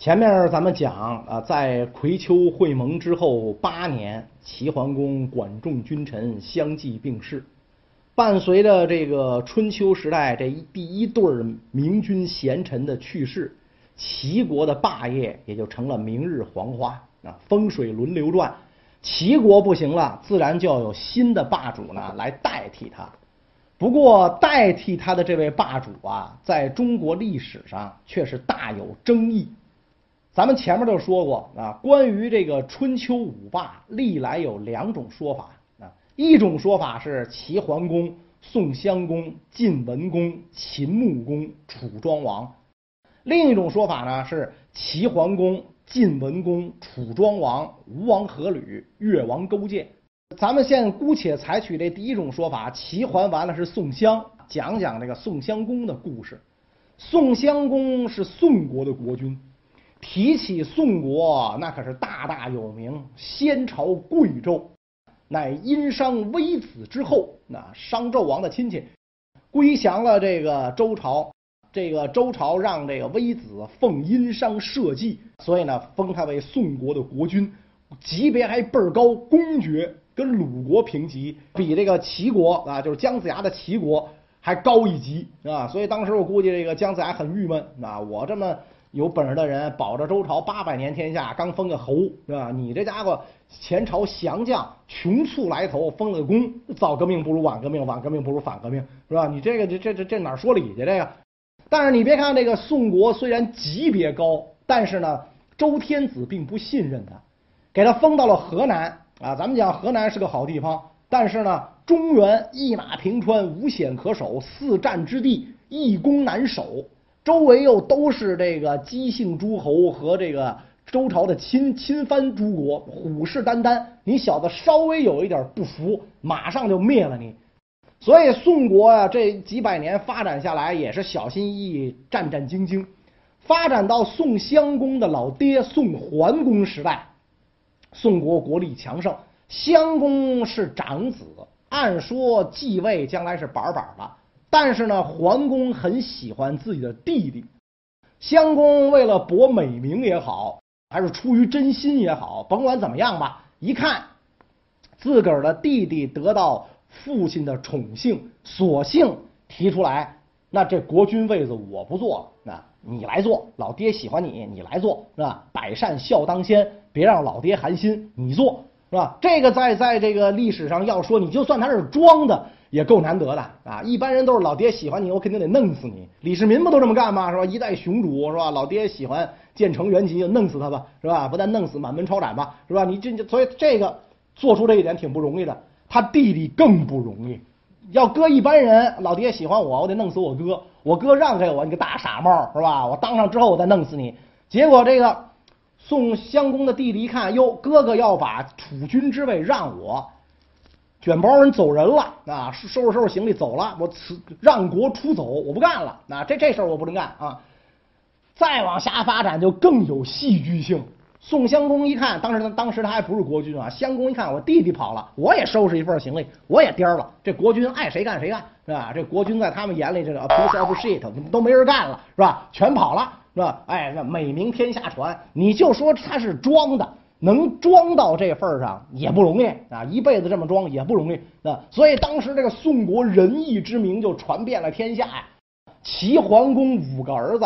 前面咱们讲啊，在葵丘会盟之后八年，齐桓公管仲君臣相继病逝。伴随着这个春秋时代这一第一对明君贤臣的去世，齐国的霸业也就成了明日黄花啊，风水轮流转，齐国不行了，自然就要有新的霸主呢来代替他。不过，代替他的这位霸主啊，在中国历史上却是大有争议。咱们前面就说过啊，关于这个春秋五霸，历来有两种说法啊。一种说法是齐桓公、宋襄公、晋文公、秦穆公、楚庄王；另一种说法呢是齐桓公、晋文公、楚庄王、吴王阖闾、越王勾践。咱们先姑且采取这第一种说法，齐桓完了是宋襄，讲讲这个宋襄公的故事。宋襄公是宋国的国君。提起宋国，那可是大大有名，先朝贵胄，乃殷商微子之后，那商纣王的亲戚，归降了这个周朝。这个周朝让这个微子奉殷商社稷，所以呢，封他为宋国的国君，级别还倍儿高，公爵跟鲁国平级，比这个齐国啊，就是姜子牙的齐国还高一级啊。所以当时我估计这个姜子牙很郁闷啊，我这么。有本事的人保着周朝八百年天下，刚封个侯是吧？你这家伙前朝降将，穷促来头，封了个公，早革命不如晚革命，晚革命不如反革命，是吧？你这个这这这这哪说理去？这个，但是你别看这个宋国虽然级别高，但是呢，周天子并不信任他，给他封到了河南啊。咱们讲河南是个好地方，但是呢，中原一马平川，无险可守，四战之地，易攻难守。周围又都是这个姬姓诸侯和这个周朝的亲亲藩诸国，虎视眈眈。你小子稍微有一点不服，马上就灭了你。所以宋国啊，这几百年发展下来也是小心翼翼、战战兢兢。发展到宋襄公的老爹宋桓公时代，宋国国力强盛，襄公是长子，按说继位将来是板板的。但是呢，桓公很喜欢自己的弟弟，襄公为了博美名也好，还是出于真心也好，甭管怎么样吧，一看自个儿的弟弟得到父亲的宠幸，索性提出来，那这国君位子我不做了，那你来做，老爹喜欢你，你来做是吧？百善孝当先，别让老爹寒心，你做是吧？这个在在这个历史上要说，你就算他是装的。也够难得的啊！一般人都是老爹喜欢你，我肯定得弄死你。李世民不都这么干吗？是吧？一代雄主是吧？老爹喜欢建成元吉，就弄死他吧，是吧？不但弄死，满门抄斩吧，是吧？你这所以这个做出这一点挺不容易的。他弟弟更不容易。要搁一般人，老爹喜欢我，我得弄死我哥。我哥让给我，你个大傻帽，是吧？我当上之后，我再弄死你。结果这个宋襄公的弟弟一看，哟，哥哥要把储君之位让我。卷包人走人了啊！收拾收拾行李走了，我辞让国出走，我不干了。那这这事儿我不能干啊！再往下发展就更有戏剧性。宋襄公一看，当时他当时他还不是国君啊。襄公一看，我弟弟跑了，我也收拾一份行李，我也颠了。这国君爱谁干谁干，是吧？这国君在他们眼里，这个 piece of shit 都没人干了，是吧？全跑了，是吧？哎，那美名天下传，你就说他是装的。能装到这份儿上也不容易啊！一辈子这么装也不容易啊！所以当时这个宋国仁义之名就传遍了天下呀。齐桓公五个儿子，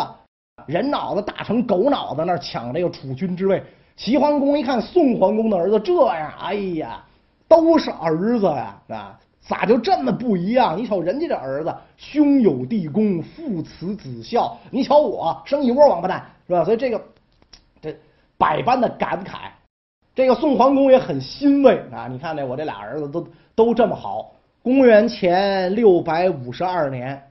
人脑子大成狗脑子，那抢这个储君之位。齐桓公一看宋桓公的儿子这样，哎呀，都是儿子呀啊！咋就这么不一样？你瞅人家这儿子，兄友弟恭，父慈子孝。你瞧我生一窝王八蛋，是吧？所以这个这百般的感慨。这个宋桓公也很欣慰啊！你看这我这俩儿子都都这么好。公元前六百五十二年，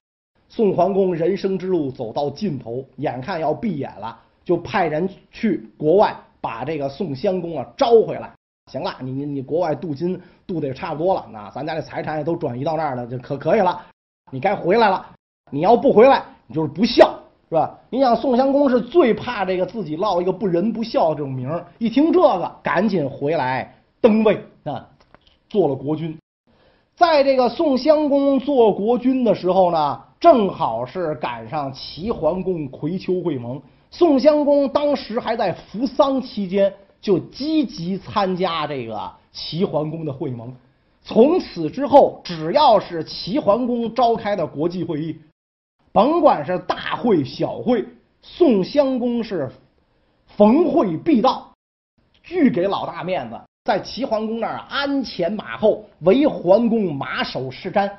宋桓公人生之路走到尽头，眼看要闭眼了，就派人去国外把这个宋襄公啊招回来。行了，你你你国外镀金镀的也差不多了，那咱家这财产也都转移到那儿了，就可可以了。你该回来了。你要不回来，你就是不孝。是吧？你想宋襄公是最怕这个自己落一个不仁不孝这种名儿，一听这个，赶紧回来登位啊，做了国君。在这个宋襄公做国君的时候呢，正好是赶上齐桓公葵丘会盟。宋襄公当时还在服丧期间，就积极参加这个齐桓公的会盟。从此之后，只要是齐桓公召开的国际会议，甭管是大会小会，宋襄公是逢会必到，巨给老大面子，在齐桓公那儿鞍前马后，为桓公马首是瞻。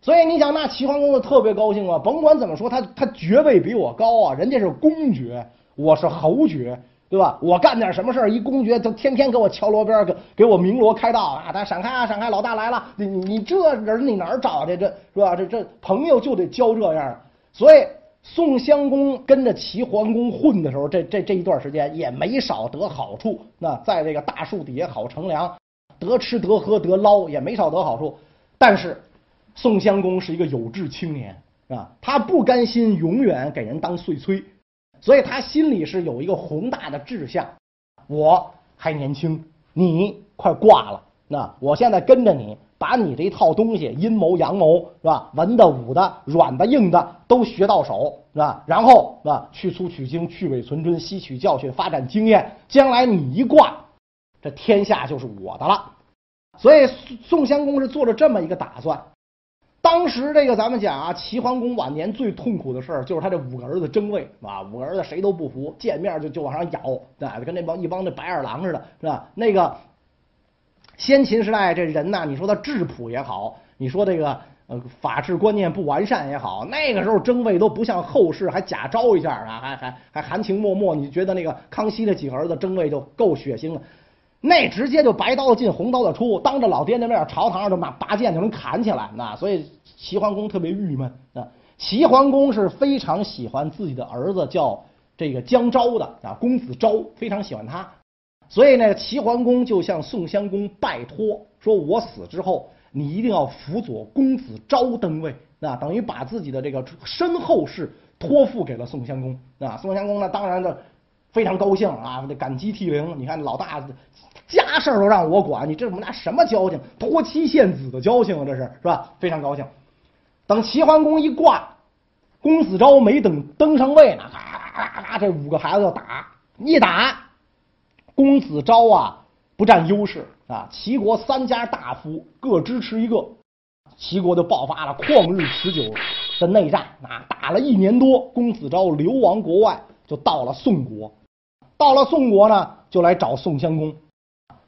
所以你想，那齐桓公就特别高兴啊！甭管怎么说，他他爵位比我高啊，人家是公爵，我是侯爵，对吧？我干点什么事儿，一公爵就天天给我敲锣边，给给我鸣锣开道啊！他闪开啊，闪开，老大来了！你你这人你哪儿找去？这是吧？这这朋友就得交这样。所以宋襄公跟着齐桓公混的时候，这这这一段时间也没少得好处。那在这个大树底下好乘凉，得吃得喝得捞，也没少得好处。但是。宋襄公是一个有志青年啊，他不甘心永远给人当碎催，所以他心里是有一个宏大的志向。我还年轻，你快挂了，那我现在跟着你，把你这一套东西，阴谋阳谋是吧？文的武的，软的硬的都学到手是吧？然后是吧？去粗取精，去伪存真，吸取教训，发展经验。将来你一挂，这天下就是我的了。所以宋襄公是做了这么一个打算。当时这个咱们讲啊，齐桓公晚年最痛苦的事儿就是他这五个儿子争位，啊？五个儿子谁都不服，见面就就往上咬，啊，跟那帮一帮那白眼狼似的，是吧？那个先秦时代这人呐，你说他质朴也好，你说这个呃法治观念不完善也好，那个时候争位都不像后世还假招一下啊，还还还含情脉脉，你觉得那个康熙那几个儿子争位就够血腥了。那直接就白刀子进红刀子出，当着老爹的面朝堂上就拿拔剑就能砍起来，那所以齐桓公特别郁闷啊。齐桓公是非常喜欢自己的儿子叫这个姜昭的啊，公子昭非常喜欢他，所以呢，齐桓公就向宋襄公拜托，说我死之后你一定要辅佐公子昭登位，那等于把自己的这个身后事托付给了宋襄公啊。宋襄公呢，当然的非常高兴啊，这感激涕零。你看老大。家事儿都让我管，你这我们俩什么交情？托妻献子的交情啊，这是是吧？非常高兴。等齐桓公一挂，公子昭没等登上位呢，咔咔咔，这五个孩子就打，一打，公子昭啊不占优势啊，齐国三家大夫各支持一个，齐国就爆发了旷日持久的内战啊，打了一年多，公子昭流亡国外，就到了宋国，到了宋国呢，就来找宋襄公。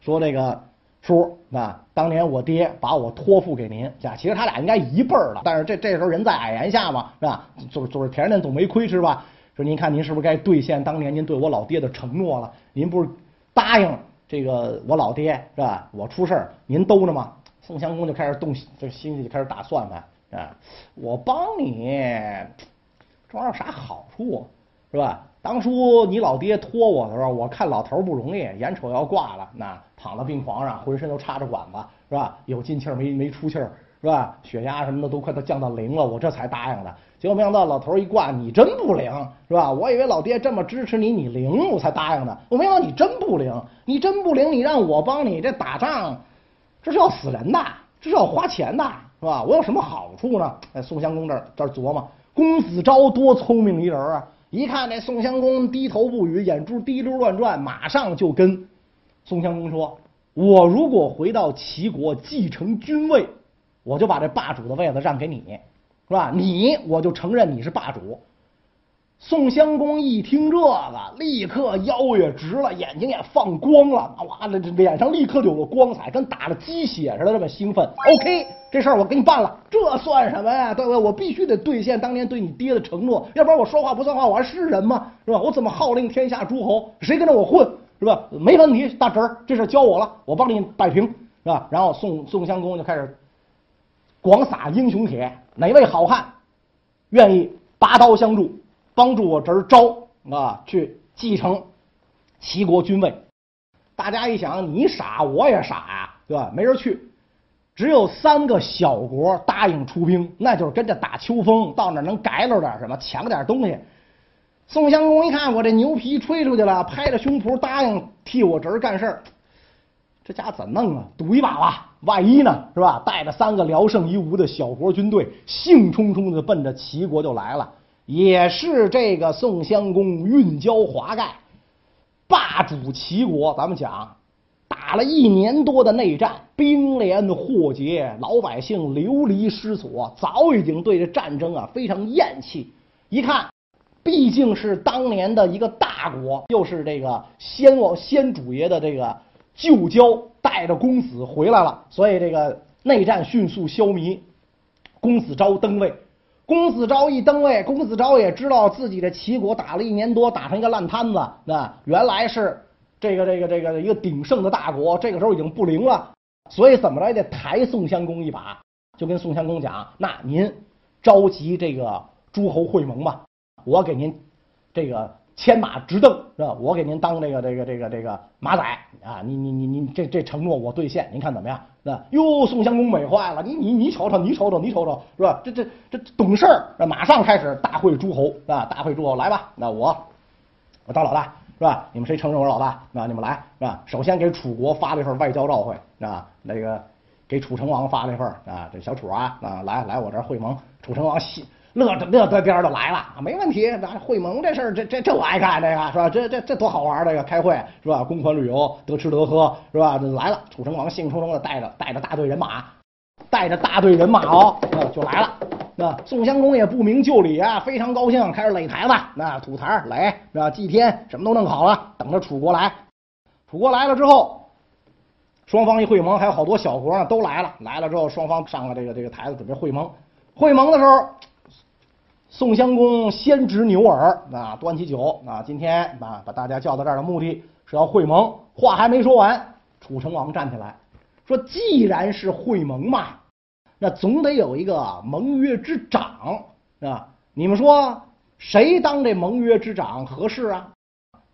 说这个叔啊，当年我爹把我托付给您，其实他俩应该一辈儿了，但是这这时候人在矮檐下嘛，是吧？就是就是舔着脸总没亏是吧？说您看您是不是该兑现当年您对我老爹的承诺了？您不是答应这个我老爹是吧？我出事儿您兜着吗？宋襄公就开始动这心里就开始打算盘啊，我帮你这玩意儿有啥好处是吧？当初你老爹托我的时候，我看老头不容易，眼瞅要挂了，那躺在病床上，浑身都插着管子，是吧？有进气儿没没出气儿，是吧？血压什么的都快都降到零了，我这才答应的。结果没想到老头一挂，你真不灵，是吧？我以为老爹这么支持你，你灵，我才答应的。我没想到你真不灵，你真不灵，你让我帮你这打仗，这是要死人的，这是要花钱的，是吧？我有什么好处呢？哎，宋襄公这儿这儿琢磨，公子昭多聪明一人啊！一看那宋襄公低头不语，眼珠滴溜乱转，马上就跟宋襄公说：“我如果回到齐国继承君位，我就把这霸主的位子让给你，是吧？你我就承认你是霸主。”宋襄公一听这个，立刻腰也直了，眼睛也放光了，哇，这脸上立刻就有个光彩，跟打了鸡血似的，这么兴奋。OK，这事儿我给你办了，这算什么呀？对不对？我必须得兑现当年对你爹的承诺，要不然我说话不算话，我还是人吗？是吧？我怎么号令天下诸侯？谁跟着我混？是吧？没问题，大侄儿，这事交我了，我帮你摆平，是吧？然后宋宋襄公就开始广撒英雄帖，哪位好汉愿意拔刀相助？帮助我侄儿昭啊去继承齐国君位，大家一想，你傻我也傻呀，对吧？没人去，只有三个小国答应出兵，那就是跟着打秋风，到那能改了点什么，抢点东西。宋襄公一看我这牛皮吹出去了，拍着胸脯答应替我侄儿干事儿这家怎弄啊？赌一把吧，万一呢，是吧？带着三个聊胜于无的小国军队，兴冲冲的奔着齐国就来了。也是这个宋襄公运交华盖，霸主齐国。咱们讲，打了一年多的内战，兵连祸结，老百姓流离失所，早已经对这战争啊非常厌弃。一看，毕竟是当年的一个大国，又是这个先王先主爷的这个旧交，带着公子回来了，所以这个内战迅速消弭。公子昭登位。公子昭一登位，公子昭也知道自己的齐国打了一年多，打成一个烂摊子。那原来是这个这个这个一个鼎盛的大国，这个时候已经不灵了，所以怎么来得抬宋襄公一把，就跟宋襄公讲：“那您召集这个诸侯会盟吧，我给您这个。”牵马执政是吧？我给您当这个这个这个这个马仔啊！你你你你这这承诺我兑现，您看怎么样？那？哟，宋襄公美坏了！你你你瞅瞅，你瞅瞅，你瞅瞅，是吧？这这这懂事儿，马上开始大会诸侯啊！大会诸侯来吧，那我我当老大是吧？你们谁承认我老大？那你们来是吧？首先给楚国发了一份外交照会啊，那个给楚成王发了一份啊，这小楚啊啊来来我这儿会盟，楚成王喜。乐着乐得边的来了，没问题。咱会盟这事儿，这这这我爱干这个是吧？这这这多好玩儿这个开会是吧？公款旅游，得吃得喝是吧？来了，楚成王兴冲冲的带着带着大队人马，带着大队人马哦，就来了。那宋襄公也不明就里啊，非常高兴，开始垒台子，那土台垒是吧？祭天什么都弄好了，等着楚国来。楚国来了之后，双方一会盟，还有好多小国呢，都来了。来了之后，双方上了这个这个台子，准备会盟。会盟的时候。宋襄公先执牛耳啊，端起酒啊，今天啊把大家叫到这儿的目的是要会盟。话还没说完，楚成王站起来说：“既然是会盟嘛，那总得有一个盟约之长啊！你们说谁当这盟约之长合适啊？”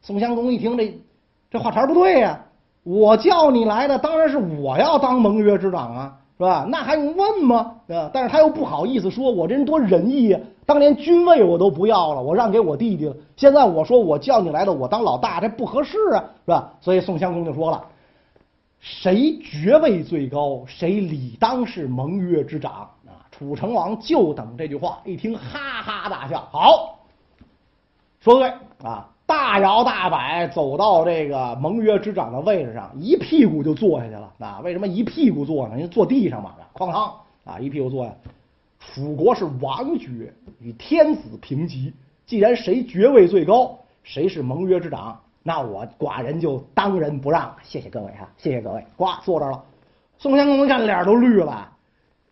宋襄公一听这这话茬不对呀，我叫你来的当然是我要当盟约之长啊。是吧？那还用问吗？啊！但是他又不好意思说，我这人多仁义啊！当年君位我都不要了，我让给我弟弟了。现在我说我叫你来的，我当老大，这不合适啊，是吧？所以宋襄公就说了：“谁爵位最高，谁理当是盟约之长。”啊！楚成王就等这句话，一听哈哈大笑。好，说对啊！大摇大摆走到这个盟约之长的位置上，一屁股就坐下去了。啊，为什么一屁股坐呢？因为坐地上嘛，哐当啊，一屁股坐下。楚国是王爵，与天子平级。既然谁爵位最高，谁是盟约之长，那我寡人就当仁不让。谢谢各位哈，谢谢各位。呱，坐这儿了。宋襄公一看脸都绿了，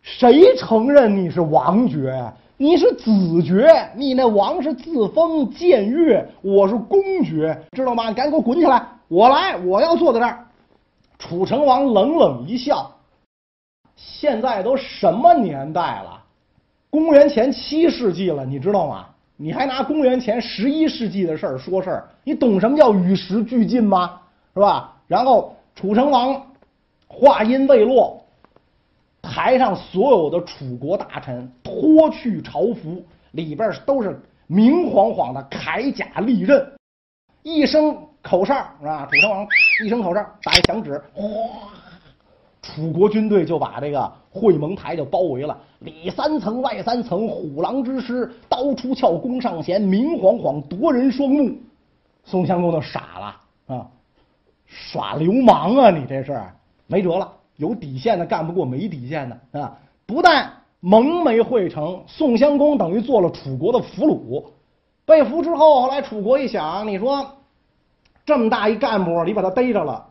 谁承认你是王爵？你是子爵，你那王是自封僭越，我是公爵，知道吗？赶紧给我滚起来！我来，我要坐在这儿。楚成王冷冷一笑：“现在都什么年代了？公元前七世纪了，你知道吗？你还拿公元前十一世纪的事儿说事儿？你懂什么叫与时俱进吗？是吧？”然后楚成王话音未落。台上所有的楚国大臣脱去朝服，里边都是明晃晃的铠甲利刃。一声口哨啊，楚成王一声口哨，打一响指，哗，楚国军队就把这个会盟台就包围了，里三层外三层，虎狼之师，刀出鞘，弓上弦，明晃晃夺人双目。宋襄公就傻了啊，耍流氓啊！你这是没辙了。有底线的干不过没底线的啊！不但盟没会成，宋襄公等于做了楚国的俘虏。被俘之后，后来楚国一想，你说这么大一干部，你把他逮着了，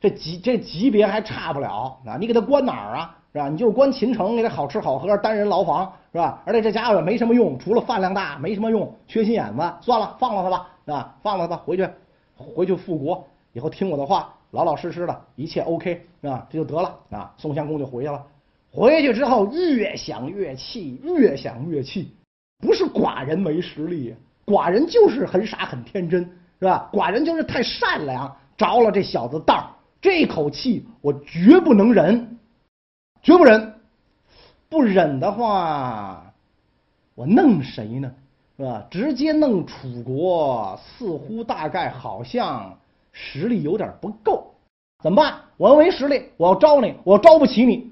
这级这级别还差不了啊！你给他关哪儿啊？是吧？你就关秦城，给他好吃好喝，单人牢房是吧？而且这家伙也没什么用，除了饭量大，没什么用，缺心眼子。算了，放了他吧，啊，放了他吧，回去，回去复国，以后听我的话。老老实实的，一切 OK 啊，这就得了啊。宋襄公就回去了。回去之后，越想越气，越想越气。不是寡人没实力，寡人就是很傻很天真，是吧？寡人就是太善良，着了这小子道。这口气我绝不能忍，绝不忍。不忍的话，我弄谁呢？是吧？直接弄楚国，似乎大概好像。实力有点不够，怎么办？我要没实力，我要招你，我招不起你。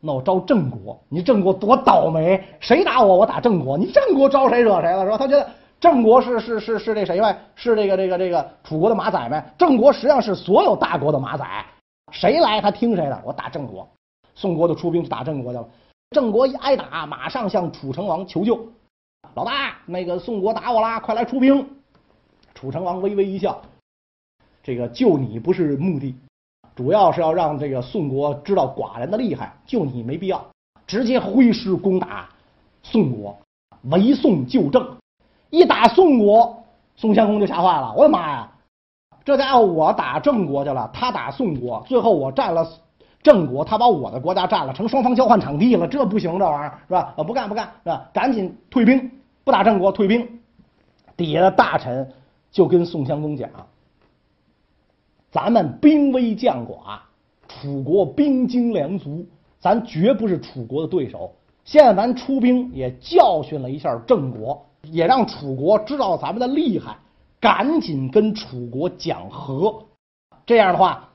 那我招郑国，你郑国多倒霉，谁打我，我打郑国，你郑国招谁惹谁了，是吧？他觉得郑国是是是是这谁呗？是这个这个这个楚国的马仔呗？郑国实际上是所有大国的马仔，谁来他听谁的，我打郑国。宋国就出兵去打郑国去了，郑国一挨打，马上向楚成王求救，老大，那个宋国打我啦，快来出兵。楚成王微微一笑，这个救你不是目的。主要是要让这个宋国知道寡人的厉害，救你没必要，直接挥师攻打宋国，围宋救郑。一打宋国，宋襄公就吓坏了，我的妈呀！这家伙我打郑国去了，他打宋国，最后我占了郑国，他把我的国家占了，成双方交换场地了，这不行，这玩意儿是吧？不干不干是吧？赶紧退兵，不打郑国，退兵。底下的大臣就跟宋襄公讲。咱们兵微将寡，楚国兵精粮足，咱绝不是楚国的对手。现在咱出兵也教训了一下郑国，也让楚国知道咱们的厉害，赶紧跟楚国讲和。这样的话，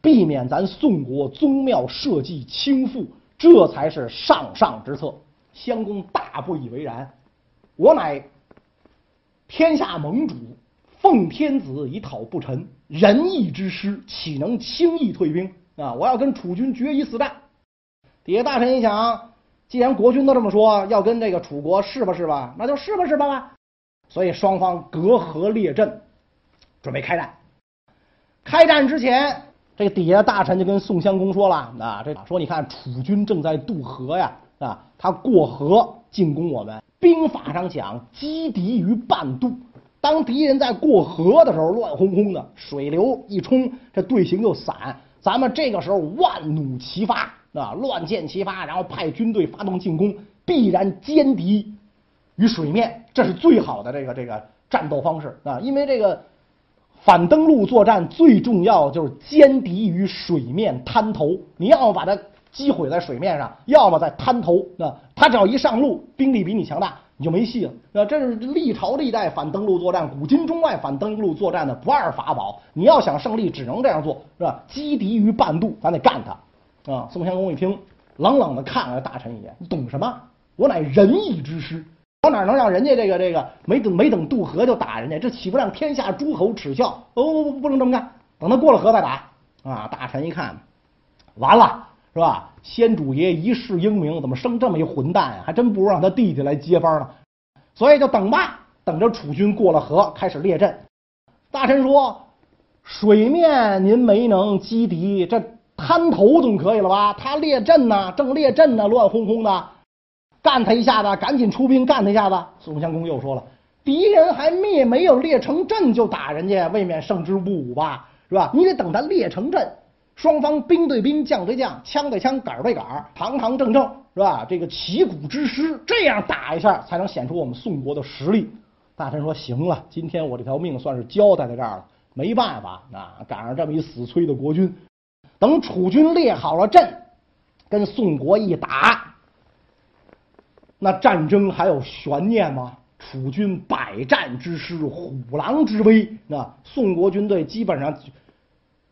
避免咱宋国宗庙社稷倾覆，这才是上上之策。襄公大不以为然，我乃天下盟主。奉天子以讨不臣，仁义之师岂能轻易退兵啊？我要跟楚军决一死战。底下大臣一想，既然国君都这么说，要跟这个楚国是吧是吧？那就是吧是吧吧。所以双方隔河列阵，准备开战。开战之前，这个底下大臣就跟宋襄公说了啊，这说你看楚军正在渡河呀啊，他过河进攻我们。兵法上讲，击敌于半渡。当敌人在过河的时候，乱哄哄的水流一冲，这队形就散。咱们这个时候万弩齐发啊，乱箭齐发，然后派军队发动进攻，必然歼敌于水面，这是最好的这个这个战斗方式啊。因为这个反登陆作战最重要就是歼敌于水面滩头，你要么把它击毁在水面上，要么在滩头啊。他只要一上路，兵力比你强大。你就没戏了，啊！这是历朝历代反登陆作战、古今中外反登陆作战的不二法宝。你要想胜利，只能这样做，是吧？击敌于半渡，咱得干他，啊！宋襄公一听，冷冷的看了大臣一眼：“你懂什么？我乃仁义之师，我哪能让人家这个这个没等没等渡河就打人家？这岂不让天下诸侯耻笑？哦，不能这么干，等他过了河再打。”啊！大臣一看，完了。是吧？先主爷一世英名，怎么生这么一混蛋呀？还真不如让他弟弟来接班呢。所以就等吧，等着楚军过了河，开始列阵。大臣说：“水面您没能击敌，这滩头总可以了吧？他列阵呢，正列阵呢，乱哄哄的，干他一下子，赶紧出兵干他一下子。”宋襄公又说了：“敌人还灭没有列成阵就打人家，未免胜之不武吧？是吧？你得等他列成阵。”双方兵对兵，将对将，枪对枪，杆对杆，堂堂正正，是吧？这个旗鼓之师，这样打一下，才能显出我们宋国的实力。大臣说：“行了，今天我这条命算是交代在这儿了。没办法啊，赶上这么一死催的国君。等楚军列好了阵，跟宋国一打，那战争还有悬念吗？楚军百战之师，虎狼之威，那宋国军队基本上。”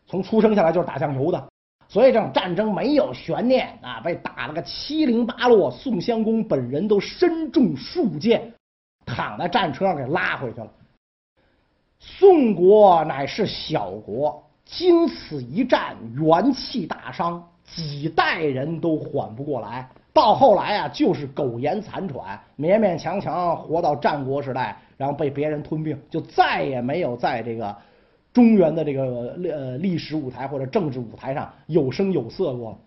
从出生下来就是打酱油的，所以这种战争没有悬念啊，被打了个七零八落。宋襄公本人都身中数箭，躺在战车上给拉回去了。宋国乃是小国，经此一战，元气大伤，几代人都缓不过来。到后来啊，就是苟延残喘，勉勉强强活到战国时代，然后被别人吞并，就再也没有在这个。中原的这个呃历史舞台或者政治舞台上有声有色过，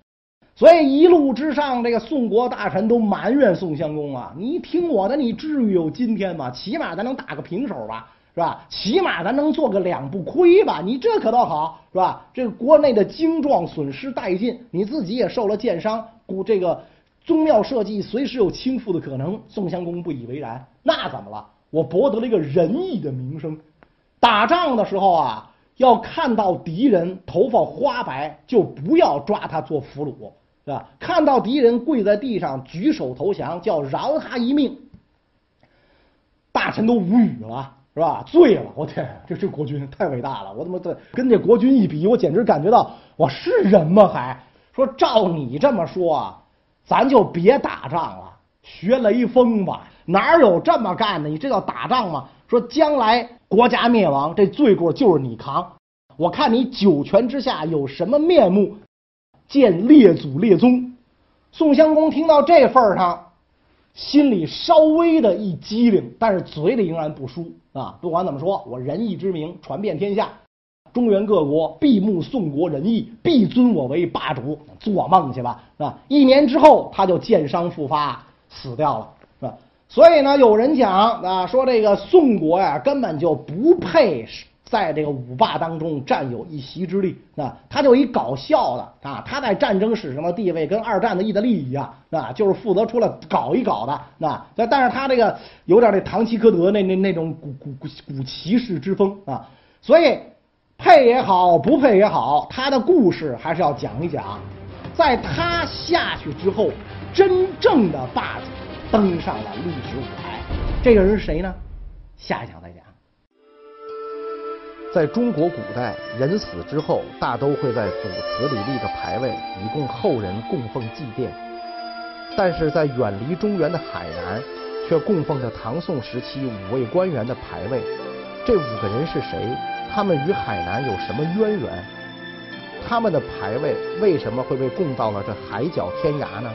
所以一路之上，这个宋国大臣都埋怨宋襄公啊，你听我的，你至于有今天吗？起码咱能打个平手吧，是吧？起码咱能做个两不亏吧？你这可倒好，是吧？这个国内的精壮损失殆尽，你自己也受了箭伤，故这个宗庙社稷随时有倾覆的可能。宋襄公不以为然，那怎么了？我博得了一个仁义的名声。打仗的时候啊，要看到敌人头发花白，就不要抓他做俘虏，是吧？看到敌人跪在地上举手投降，叫饶他一命。大臣都无语了，是吧？醉了！我天，这这国君太伟大了！我怎么这跟这国君一比，我简直感觉到我是人吗？还说照你这么说啊，咱就别打仗了，学雷锋吧。哪有这么干的？你这叫打仗吗？说将来国家灭亡，这罪过就是你扛。我看你九泉之下有什么面目，见列祖列宗。宋襄公听到这份上，心里稍微的一激灵，但是嘴里仍然不输啊。不管怎么说，我仁义之名传遍天下，中原各国必慕宋国仁义，必尊我为霸主。做梦去吧，啊？一年之后，他就箭伤复发，死掉了，是吧？所以呢，有人讲啊，说这个宋国呀，根本就不配在这个五霸当中占有一席之地啊。他就一搞笑的啊，他在战争史上的地位跟二战的意大利一样啊，就是负责出来搞一搞的啊。但是他这个有点这唐吉诃德那那那种古古古骑士之风啊。所以配也好，不配也好，他的故事还是要讲一讲。在他下去之后，真正的霸主。登上了历史舞台，这个人是谁呢？下一讲再讲。在中国古代，人死之后大都会在祖祠里立个牌位，以供后人供奉祭奠。但是在远离中原的海南，却供奉着唐宋时期五位官员的牌位。这五个人是谁？他们与海南有什么渊源？他们的牌位为什么会被供到了这海角天涯呢？